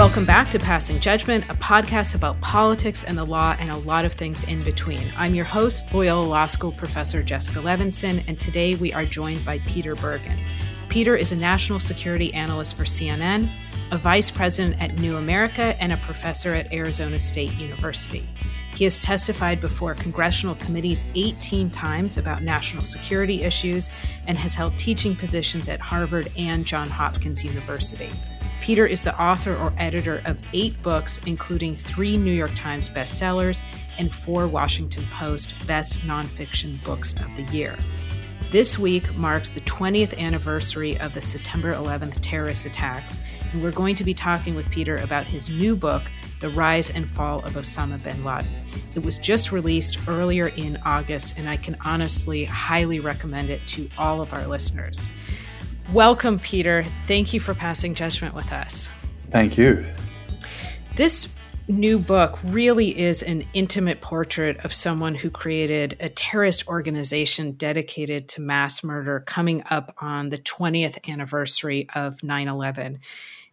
Welcome back to Passing Judgment, a podcast about politics and the law and a lot of things in between. I'm your host, Loyola Law School professor Jessica Levinson, and today we are joined by Peter Bergen. Peter is a national security analyst for CNN, a vice president at New America, and a professor at Arizona State University. He has testified before congressional committees 18 times about national security issues and has held teaching positions at Harvard and Johns Hopkins University. Peter is the author or editor of eight books, including three New York Times bestsellers and four Washington Post Best Nonfiction Books of the Year. This week marks the 20th anniversary of the September 11th terrorist attacks, and we're going to be talking with Peter about his new book, The Rise and Fall of Osama bin Laden. It was just released earlier in August, and I can honestly highly recommend it to all of our listeners. Welcome, Peter. Thank you for passing judgment with us. Thank you. This new book really is an intimate portrait of someone who created a terrorist organization dedicated to mass murder coming up on the 20th anniversary of 9 11.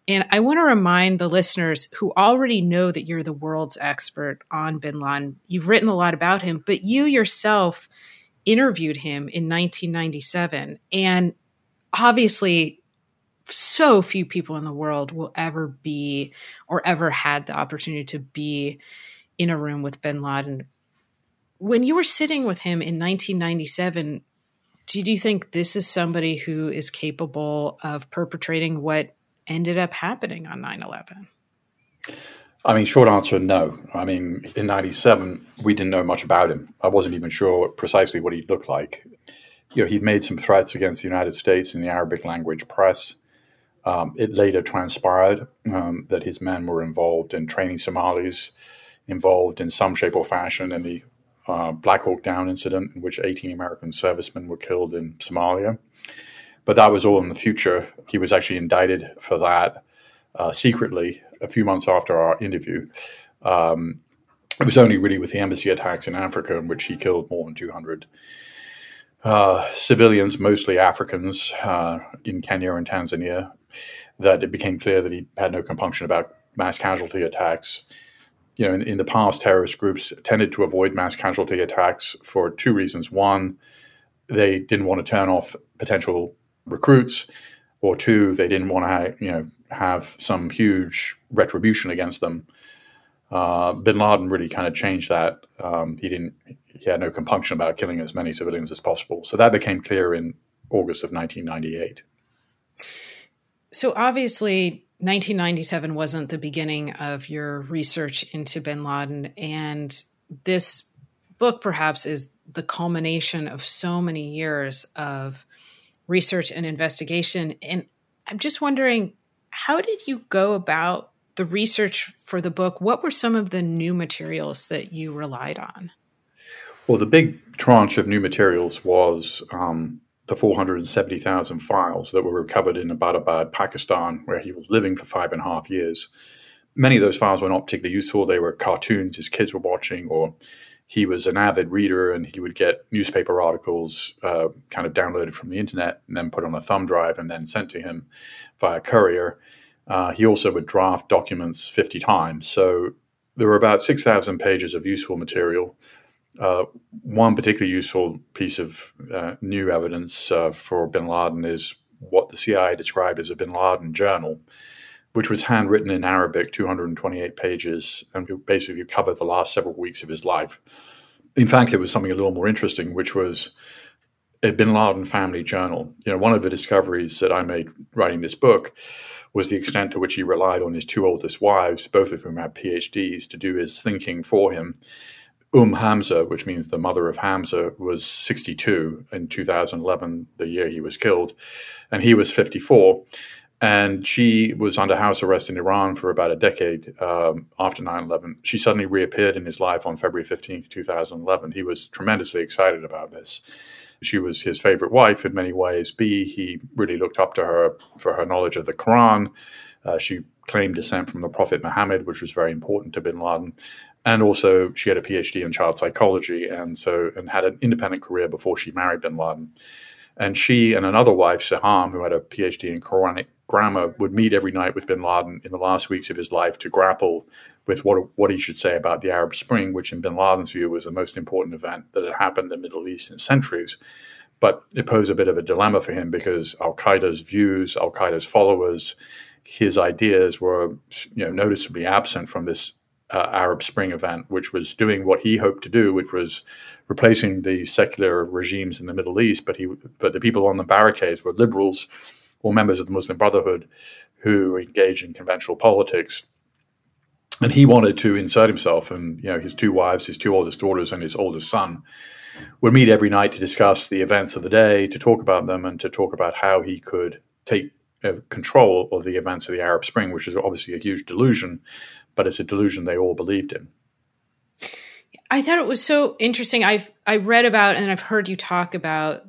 And I want to remind the listeners who already know that you're the world's expert on bin Laden. You've written a lot about him, but you yourself interviewed him in 1997. And obviously so few people in the world will ever be or ever had the opportunity to be in a room with bin Laden. When you were sitting with him in 1997, did you think this is somebody who is capable of perpetrating what ended up happening on 9 11? I mean, short answer, no. I mean, in 97, we didn't know much about him. I wasn't even sure precisely what he looked like you know, he'd made some threats against the United States in the Arabic language press. Um, it later transpired um, that his men were involved in training Somalis, involved in some shape or fashion in the uh, Black Hawk Down incident, in which 18 American servicemen were killed in Somalia. But that was all in the future. He was actually indicted for that uh, secretly a few months after our interview. Um, it was only really with the embassy attacks in Africa in which he killed more than 200 uh, civilians, mostly Africans, uh, in Kenya and Tanzania, that it became clear that he had no compunction about mass casualty attacks. You know, in, in the past, terrorist groups tended to avoid mass casualty attacks for two reasons. One, they didn't want to turn off potential recruits, or two, they didn't want to, ha- you know, have some huge retribution against them. Uh, bin Laden really kind of changed that. Um, he didn't he had no compunction about killing as many civilians as possible. So that became clear in August of 1998. So obviously, 1997 wasn't the beginning of your research into bin Laden. And this book perhaps is the culmination of so many years of research and investigation. And I'm just wondering, how did you go about the research for the book? What were some of the new materials that you relied on? Well, the big tranche of new materials was um, the 470,000 files that were recovered in Abbottabad, Pakistan, where he was living for five and a half years. Many of those files were not particularly useful. They were cartoons his kids were watching, or he was an avid reader and he would get newspaper articles uh, kind of downloaded from the internet and then put on a thumb drive and then sent to him via courier. Uh, he also would draft documents 50 times. So there were about 6,000 pages of useful material. Uh, one particularly useful piece of uh, new evidence uh, for bin Laden is what the CIA described as a bin Laden journal, which was handwritten in Arabic, 228 pages, and basically covered the last several weeks of his life. In fact, it was something a little more interesting, which was a bin Laden family journal. You know, one of the discoveries that I made writing this book was the extent to which he relied on his two oldest wives, both of whom had PhDs, to do his thinking for him Umm Hamza, which means the mother of Hamza, was 62 in 2011, the year he was killed, and he was 54. And she was under house arrest in Iran for about a decade um, after 9 11. She suddenly reappeared in his life on February 15th, 2011. He was tremendously excited about this. She was his favorite wife in many ways. B, he really looked up to her for her knowledge of the Quran. Uh, she claimed descent from the Prophet Muhammad, which was very important to bin Laden and also she had a PhD in child psychology, and so and had an independent career before she married Bin Laden. And she and another wife, Seham, who had a PhD in Quranic grammar, would meet every night with bin Laden in the last weeks of his life to grapple with what, what he should say about the Arab Spring, which in bin Laden's view was the most important event that had happened in the Middle East in centuries. But it posed a bit of a dilemma for him because Al Qaeda's views, Al Qaeda's followers, his ideas were you know, noticeably absent from this uh, Arab Spring event, which was doing what he hoped to do, which was replacing the secular regimes in the Middle East. But he, but the people on the barricades were liberals or members of the Muslim Brotherhood who engaged in conventional politics. And he wanted to insert himself, and you know his two wives, his two oldest daughters, and his oldest son would meet every night to discuss the events of the day, to talk about them, and to talk about how he could take uh, control of the events of the Arab Spring, which is obviously a huge delusion, but it's a delusion they all believed in. I thought it was so interesting. I've I read about and I've heard you talk about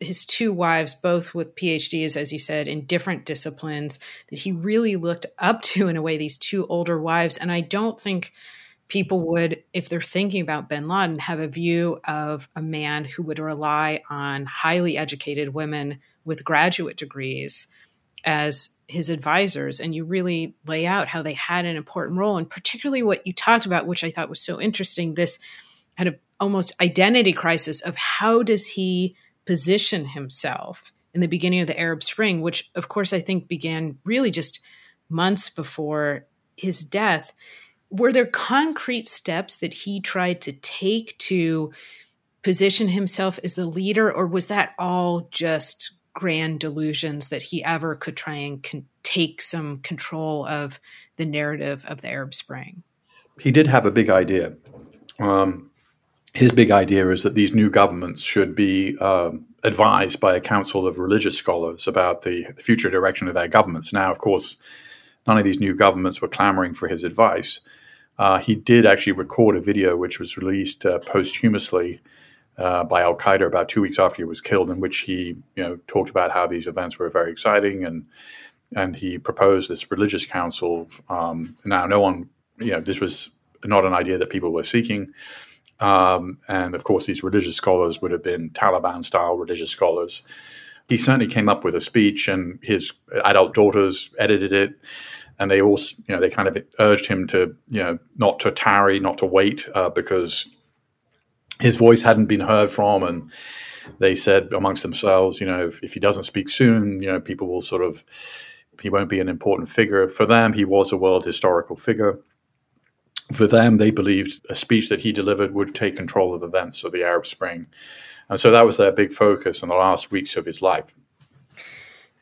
his two wives, both with PhDs, as you said, in different disciplines, that he really looked up to in a way, these two older wives. And I don't think people would, if they're thinking about bin Laden, have a view of a man who would rely on highly educated women with graduate degrees as his advisors and you really lay out how they had an important role and particularly what you talked about which i thought was so interesting this kind of almost identity crisis of how does he position himself in the beginning of the arab spring which of course i think began really just months before his death. Were there concrete steps that he tried to take to position himself as the leader or was that all just grand delusions that he ever could try and con- take some control of the narrative of the Arab Spring. He did have a big idea. Um, his big idea is that these new governments should be um, advised by a council of religious scholars about the, future direction of their governments. Now, of course, none of these new governments were clamoring for his advice. Uh, he did actually record a video which was released uh, posthumously uh, by Al Qaeda about two weeks after he was killed, in which he you know talked about how these events were very exciting and and he proposed this religious council. Um, now, no one you know this was not an idea that people were seeking. Um, and of course, these religious scholars would have been Taliban style religious scholars. He certainly came up with a speech, and his adult daughters edited it. And they also, you know, they kind of urged him to, you know, not to tarry, not to wait, uh, because his voice hadn't been heard from, and they said amongst themselves, you know, if, if, he doesn't speak soon, you know, people will sort of he won't be an important figure. For them, he was a world historical figure. For them, they believed a speech that he delivered would take control of events of the Arab Spring, and so that was their big focus in the last weeks of his life.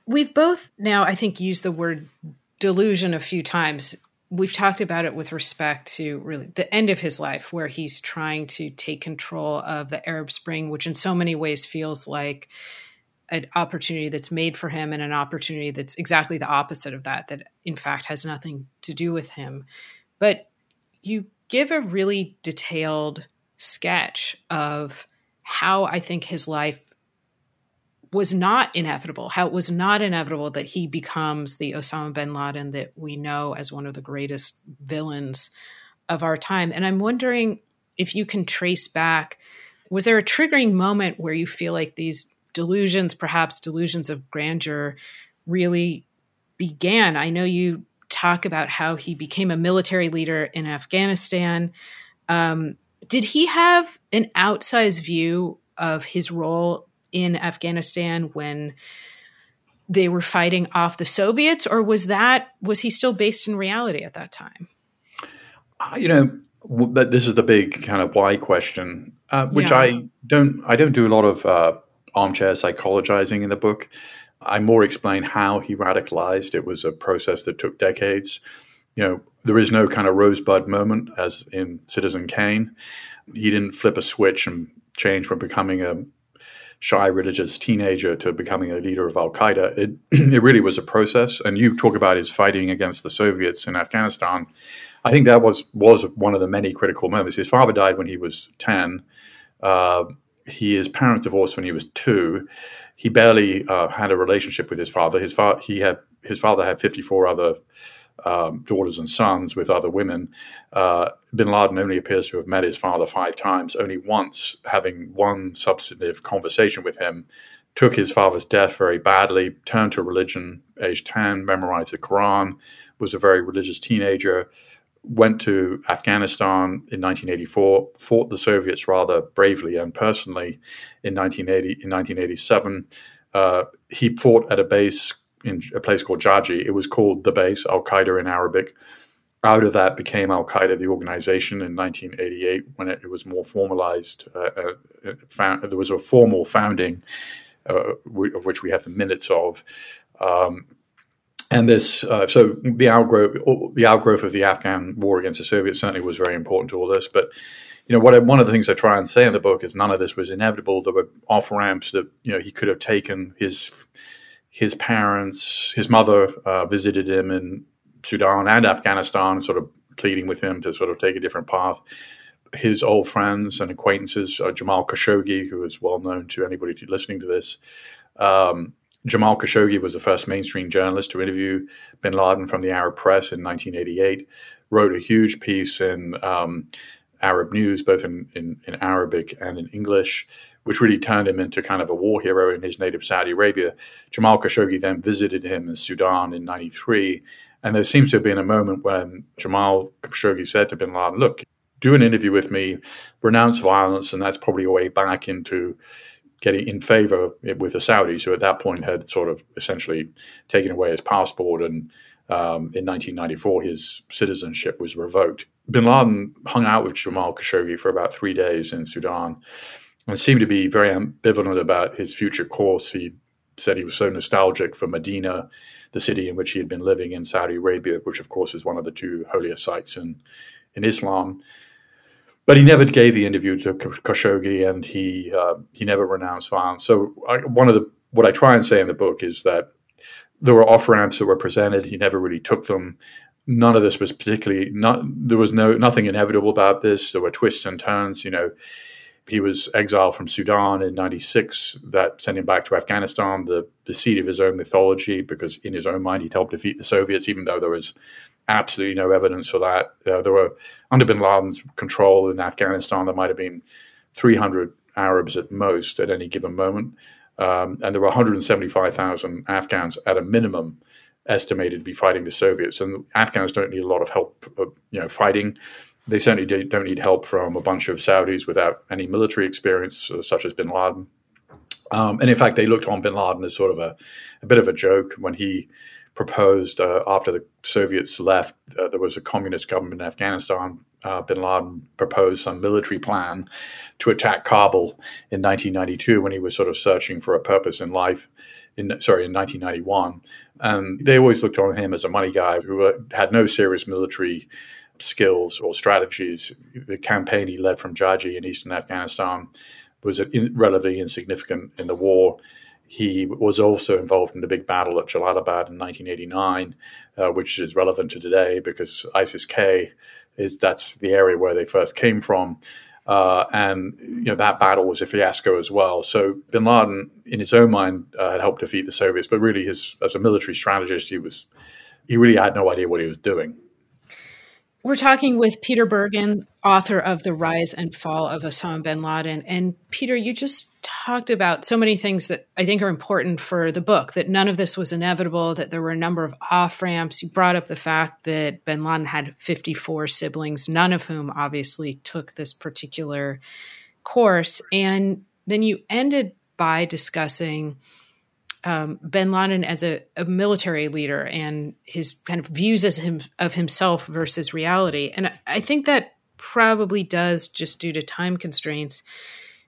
We've both now, I think, used the word delusion a few times we've talked about it with respect to really the end of his life where he's trying to take control of the arab spring which in so many ways feels like an opportunity that's made for him and an opportunity that's exactly the opposite of that that in fact has nothing to do with him. But you give a really detailed sketch of how i think his life was not inevitable, how it was not inevitable that he becomes the Osama bin Laden that we know as one of the greatest villains of our time. And I'm wondering if you can trace back was there a triggering moment where you feel like these delusions, perhaps delusions of grandeur, really began? I know you talk about how he became a military leader in Afghanistan. Um, did he have an outsized view of his role in Afghanistan when they were fighting off the Soviets, or was that was he still based in reality at that time? Uh, you know, but this is the big kind of why question, uh, which yeah. I don't I don't do a lot of uh, armchair psychologizing in the book. I more explain how he radicalized. It was a process that took decades. You know, there is no kind of rosebud moment as in Citizen Kane. He didn't flip a switch and change from becoming a shy religious teenager to becoming a leader of Al Qaeda. It, it really was a process. And you talk about his fighting against the Soviets in Afghanistan. I think that was was one of the many critical moments. His father died when he was ten. Uh, he his parents divorced when he was two. He barely uh, had a relationship with his father. His father he had his father had fifty four other um, daughters and sons with other women. Uh, bin Laden only appears to have met his father five times, only once having one substantive conversation with him took his father's death very badly, turned to religion age 10, memorized the Quran, was a very religious teenager, went to Afghanistan in 1984, fought the Soviets rather bravely and personally in 1980 in 1987. Uh, he fought at a base in a place called Jaji. It was called the base, Al Qaeda in Arabic. Out of that became Al Qaeda, the organization, in 1988 when it, it was more formalized. Uh, uh, found, there was a formal founding, uh, of which we have the minutes of. Um, and this, uh, so the outgrowth, the outgrowth of the Afghan war against the Soviets certainly was very important to all this. But you know, what I, one of the things I try and say in the book is none of this was inevitable. There were off ramps that you know he could have taken. His his parents, his mother uh, visited him in Sudan and Afghanistan, sort of pleading with him to sort of take a different path. His old friends and acquaintances, uh, Jamal Khashoggi, who is well known to anybody listening to this. Um, Jamal Khashoggi was the first mainstream journalist to interview bin Laden from the Arab press in 1988, wrote a huge piece in um, Arab news, both in, in, in, Arabic and in English, which really turned him into kind of a war hero in his native Saudi Arabia. Jamal Khashoggi then visited him in Sudan in 93. And there seems to have been a moment when Jamal Khashoggi said to bin Laden, Look, do an interview with me, renounce violence, and that's probably a way back into getting in favor with the Saudis, who at that point had sort of essentially taken away his passport, and um, in 1994 his citizenship was revoked. Bin Laden hung out with Jamal Khashoggi for about three days in Sudan, and seemed to be very ambivalent about his future course. He said he was so nostalgic for Medina, the city in which he had been living in Saudi Arabia, which of course is one of the two holiest sites in in Islam. But he never gave the interview to Khashoggi, and he uh, he never renounced violence. So I, one of the what I try and say in the book is that there were off ramps that were presented. He never really took them. None of this was particularly not. There was no nothing inevitable about this. There were twists and turns. You know, he was exiled from Sudan in '96. That sent him back to Afghanistan, the the seat of his own mythology, because in his own mind he'd helped defeat the Soviets, even though there was absolutely no evidence for that. Uh, there were under bin Laden's control in Afghanistan, there might have been 300 Arabs at most at any given moment, um, and there were 175,000 Afghans at a minimum estimated to be fighting the Soviets. And Afghans don't need a lot of help, uh, you know, fighting. They certainly don't need help from a bunch of Saudis without any military experience, uh, such as bin Laden. Um, and in fact, they looked on bin Laden as sort of a, a bit of a joke when he proposed uh, after the Soviets left. Uh, there was a communist government in Afghanistan. Uh, bin Laden proposed some military plan to attack Kabul in 1992 when he was sort of searching for a purpose in life. In sorry, in 1991, and they always looked on him as a money guy who uh, had no serious military skills or strategies. The campaign he led from Jaji in eastern Afghanistan was relatively insignificant in the war. He was also involved in the big battle at Jalalabad in 1989, uh, which is relevant to today because ISIS-K is that's the area where they first came from. Uh, and you know that battle was a fiasco as well. So Bin Laden, in his own mind, uh, had helped defeat the Soviets, but really, his as a military strategist, he was he really had no idea what he was doing. We're talking with Peter Bergen, author of The Rise and Fall of Osama bin Laden. And Peter, you just talked about so many things that I think are important for the book that none of this was inevitable, that there were a number of off ramps. You brought up the fact that bin Laden had 54 siblings, none of whom obviously took this particular course. And then you ended by discussing um, bin Laden as a, a, military leader and his kind of views as him of himself versus reality. And I think that probably does, just due to time constraints,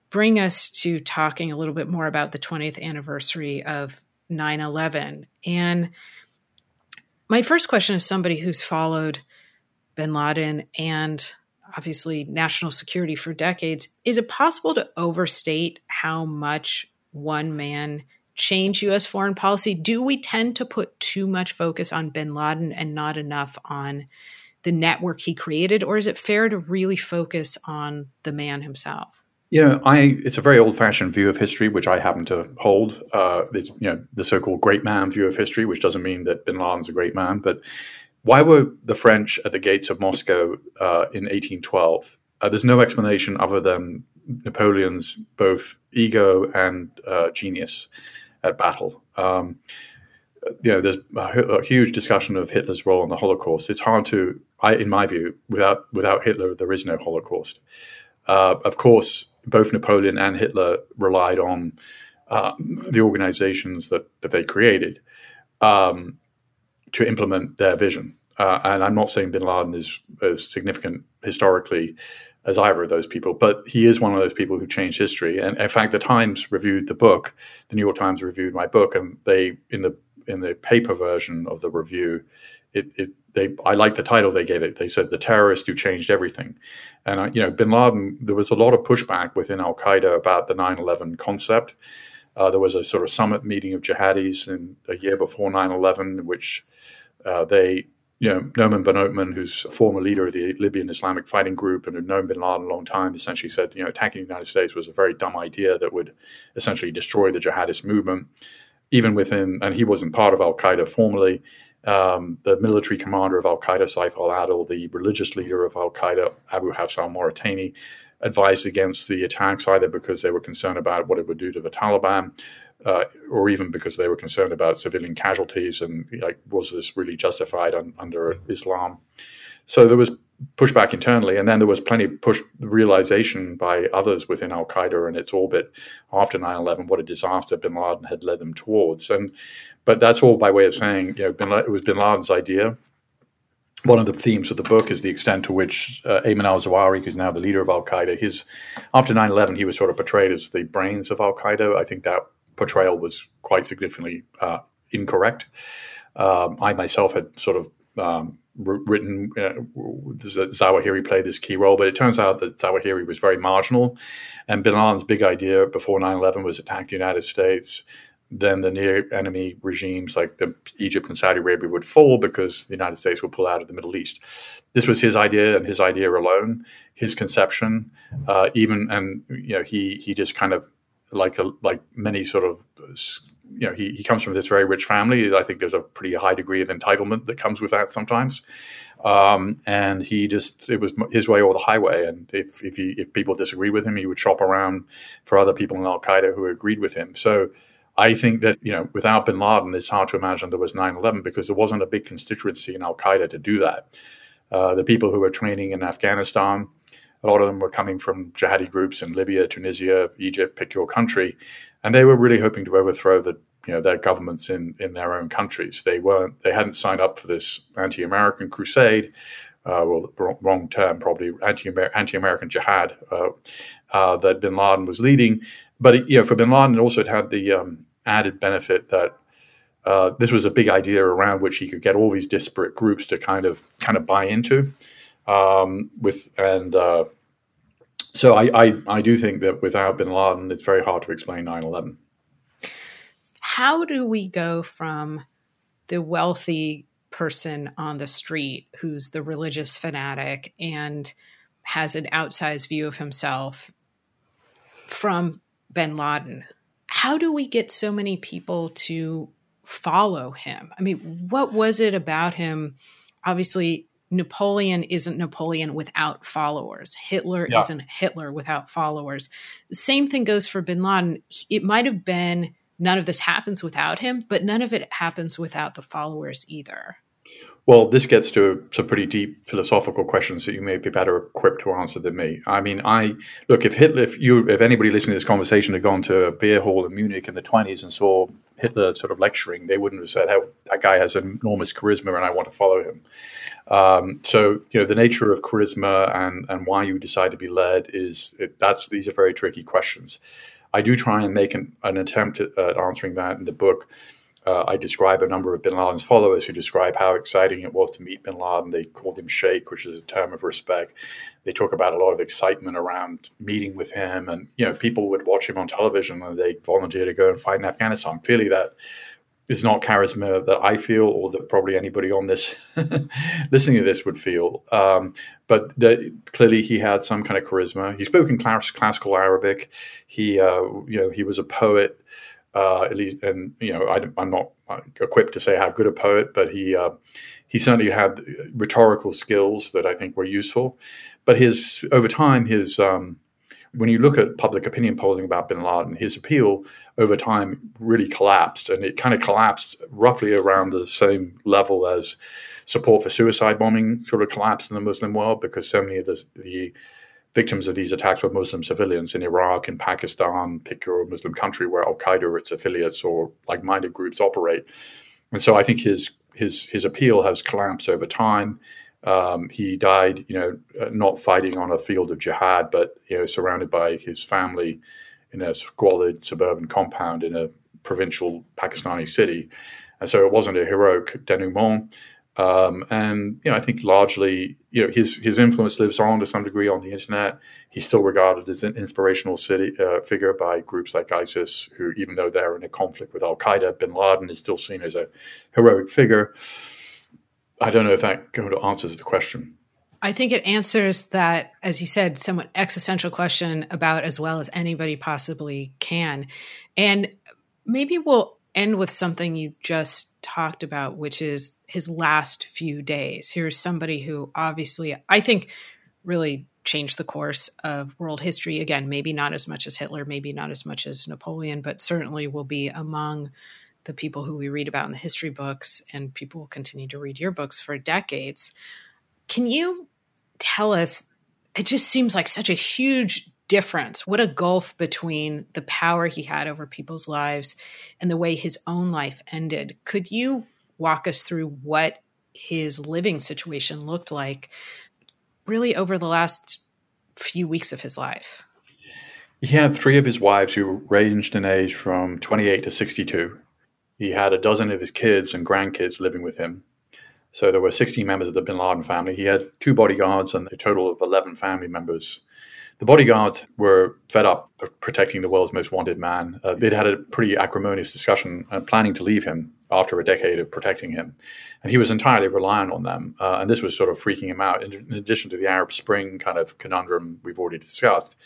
bring us to talking a little bit more about the 20th anniversary of 9 11. And my first question is somebody who's followed bin Laden and obviously national security for decades. Is it possible to overstate how much one man changed U.S. foreign policy? Do we tend to put too much focus on bin Laden and not enough on the network he created? Or is it fair to really focus on the man himself? You know, I it's a very old-fashioned view of history, which I happen to hold. Uh, it's you know the so-called great man view of history, which doesn't mean that Bin Laden's a great man. But why were the French at the gates of Moscow uh, in 1812? Uh, there's no explanation other than Napoleon's both ego and uh, genius at battle. Um, you know, there's a, a, huge discussion of Hitler's role in the Holocaust. It's hard to, I, in my view, without without Hitler, there is no Holocaust. Uh, of course, both Napoleon and Hitler relied on uh, the organizations that that they created um, to implement their vision. Uh, and I'm not saying Bin Laden is as significant historically as either of those people, but he is one of those people who changed history. And in fact, the Times reviewed the book. The New York Times reviewed my book, and they in the in the paper version of the review, it, it they I like the title they gave it. They said the terrorist who changed everything, and uh, you know Bin Laden. There was a lot of pushback within Al Qaeda about the 9/11 concept. Uh, there was a sort of summit meeting of jihadis in a year before 9/11, which uh, they you know, Noman Ben who's a former leader of the Libyan Islamic Fighting Group and had known bin Laden a long time, essentially said, you know, attacking the United States was a very dumb idea that would essentially destroy the jihadist movement. Even within, and he wasn't part of Al Qaeda formally, um, the military commander of Al Qaeda, Saif al Adil, the religious leader of Al Qaeda, Abu Hafs al Mauritani, advised against the attacks either because they were concerned about what it would do to the Taliban uh, or even because they were concerned about civilian casualties and like was this really justified un, under Islam? So there was pushback internally, and then there was plenty of push realization by others within Al Qaeda and its orbit after 9/11 what a disaster Bin Laden had led them towards. And but that's all by way of saying you know Bin it was Bin Laden's idea. One of the themes of the book is the extent to which uh, Ayman al Zawahiri, who's now the leader of Al Qaeda, his after 9/11 he was sort of portrayed as the brains of Al Qaeda. I think that portrayal was quite significantly uh, incorrect. Um, I myself had sort of um, written uh, Zawahiri played this key role, but it turns out that Zawahiri was very marginal. And Bin Laden's big idea before 9 11 was attack the United States. Then the near enemy regimes like the Egypt and Saudi Arabia would fall because the United States would pull out of the Middle East. This was his idea and his idea alone, his conception. Uh, even and you know he he just kind of like a, like many sort of you know he, he comes from this very rich family. I think there's a pretty high degree of entitlement that comes with that sometimes. Um, and he just it was his way or the highway. And if if, he, if people disagreed with him he would shop around for other people in al-qaeda who agreed with him. So I think that, you know, without bin Laden, it's hard to imagine there was 9 11 because there wasn't a big constituency in Al Qaeda to do that. Uh, the people who were training in Afghanistan, a lot of them were coming from jihadi groups in Libya, Tunisia, Egypt, pick your country, and they were really hoping to overthrow the you know their governments in in their own countries. They weren't they hadn't signed up for this anti-American crusade. Uh, well, wrong, term, probably anti anti-American jihad uh, uh, that Bin Laden was leading. But you know, for Bin Laden, it also had the um, added benefit that uh, this was a big idea around which he could get all these disparate groups to kind of kind of buy into. Um, with and uh, so I, I, I do think that without bin Laden, it's very hard to explain 9 11. How do we go from the wealthy person on the street who's the religious fanatic and has an outsized view of himself from bin Laden? How do we get so many people to follow him? I mean, what was it about him? Obviously, Napoleon isn't Napoleon without followers. Hitler yeah. isn't Hitler without followers. The same thing goes for bin Laden. It might have been none of this happens without him, but none of it happens without the followers either. Well, this gets to some pretty deep philosophical questions that you may be better equipped to answer than me. I mean, I look if Hitler, if you, if anybody listening to this conversation had gone to a beer hall in Munich in the twenties and saw Hitler sort of lecturing, they wouldn't have said, "How that guy has enormous charisma, and I want to follow him." Um, so, you know, the nature of charisma and and why you decide to be led is it, that's these are very tricky questions. I do try and make an, an attempt at, at answering that in the book uh, I describe a number of bin Laden's followers who describe how exciting it was to meet bin Laden. They called him Sheikh, which is a term of respect. They talk about a lot of excitement around meeting with him, and you know, people would watch him on television and they volunteer to go and fight in Afghanistan. Clearly, that is not charisma that I feel, or that probably anybody on this listening to this would feel. Um, but the, clearly, he had some kind of charisma. He spoke in class, classical Arabic. He, uh, you know, he was a poet uh, at least, and you know, I, am not equipped to say how good a poet, but he uh, he certainly had rhetorical skills that I think were useful. But his over time, his um, when you look at public opinion polling about bin Laden, his appeal over time really collapsed, and it kind of collapsed roughly around the same level as support for suicide bombing sort of collapsed in the Muslim world because so many of the, the victims of these attacks were Muslim civilians in Iraq and Pakistan, pick your Muslim country where Al Qaeda or its affiliates or like-minded groups operate. And so I think his his his appeal has collapsed over time. Um, he died, you know, uh, not fighting on a field of jihad, but you know, surrounded by his family in a squalid suburban compound in a provincial Pakistani city. And so it wasn't a heroic denouement. Um, and you know, I think largely, you know, his his influence lives on to some degree on the internet. He's still regarded as an inspirational city, uh, figure by groups like ISIS, who, even though they're in a conflict with Al Qaeda, Bin Laden is still seen as a heroic figure. I don't know if that kind of answers the question. I think it answers that, as you said, somewhat existential question about as well as anybody possibly can. And maybe we'll end with something you just talked about, which is his last few days. Here's somebody who obviously, I think, really changed the course of world history. Again, maybe not as much as Hitler, maybe not as much as Napoleon, but certainly will be among the people who we read about in the history books, and people will continue to read your books for decades. Can you tell us? It just seems like such a huge difference. What a gulf between the power he had over people's lives and the way his own life ended. Could you walk us through what his living situation looked like really over the last few weeks of his life? He had three of his wives who ranged in age from 28 to 62. He had a dozen of his kids and grandkids living with him. So there were 16 members of the bin Laden family. He had two bodyguards and a total of 11 family members. The bodyguards were fed up of protecting the world's most wanted man. Uh, they'd had a pretty acrimonious discussion, uh, planning to leave him after a decade of protecting him. And he was entirely reliant on them. Uh, and this was sort of freaking him out. In, in, addition to the Arab Spring kind of conundrum we've already discussed,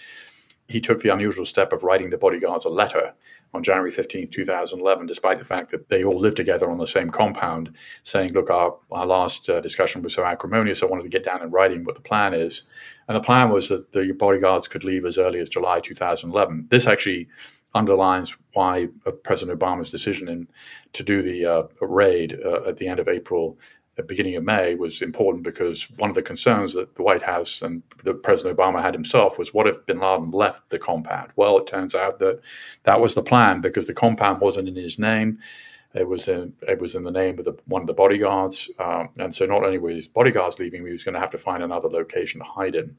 he took the unusual step of writing the bodyguards a letter on January 15, 2011, despite the fact that they all lived together on the same compound, saying, Look, our, our last uh, discussion was so acrimonious, I wanted to get down in writing what the plan is. And the plan was that the bodyguards could leave as early as July 2011. This actually underlines why uh, President Obama's decision in, to do the uh, raid uh, at the end of April the beginning of May was important because one of the concerns that the White House and the President Obama had himself was what if bin Laden left the compound? Well, it turns out that that was the plan because the compound wasn't in his name. It was in it was in the name of the, one of the bodyguards, um, and so not only were his bodyguards leaving, he was going to have to find another location to hide in.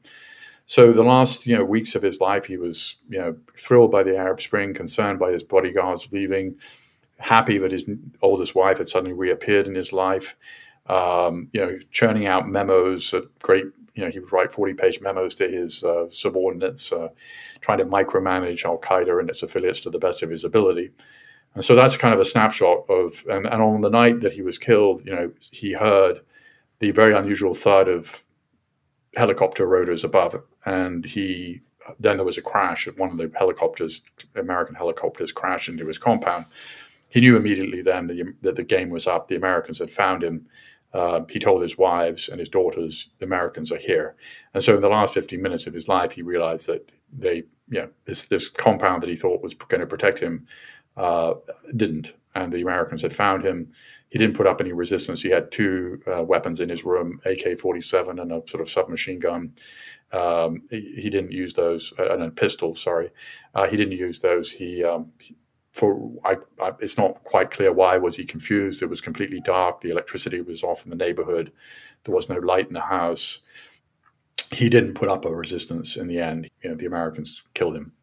So the last you know weeks of his life, he was you know thrilled by the Arab Spring, concerned by his bodyguards leaving, happy that his oldest wife had suddenly reappeared in his life, um, you know, churning out memos at great, you know, he would write 40 page memos to his uh, subordinates, uh, trying to micromanage Al Qaeda and its affiliates to the best of his ability. And so that's kind of a snapshot of, and, and on the night that he was killed, you know, he heard the very unusual thud of helicopter rotors above, and he then there was a crash. One of the helicopters, American helicopters, crashed into his compound. He knew immediately then that, the game was up. The Americans had found him, uh, he told his wives and his daughters, the Americans are here. And so in the last 15 minutes of his life, he realized that they, you know, this, this compound that he thought was going to protect him uh, didn't. And the Americans had found him. He didn't put up any resistance. He had two uh, weapons in his room, AK-47 and a sort of submachine gun. Um, he, he, didn't use those, uh, and a pistol, sorry. Uh, he didn't use those. He, um, for I, I, it's not quite clear why was he confused. It was completely dark. The electricity was off in the neighborhood. There was no light in the house. He didn't put up a resistance in the end. You know, the Americans killed him.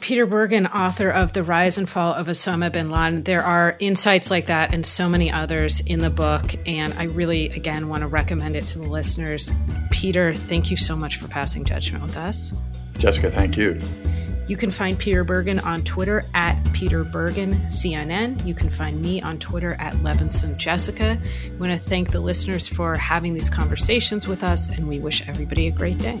Peter Bergen, author of The Rise and Fall of Osama bin Laden. There are insights like that and so many others in the book. And I really, again, want to recommend it to the listeners. Peter, thank you so much for passing judgment with us. Jessica, thank you. You can find Peter Bergen on Twitter at Peter Bergen CNN. You can find me on Twitter at Levinson Jessica. We want to thank the listeners for having these conversations with us, and we wish everybody a great day.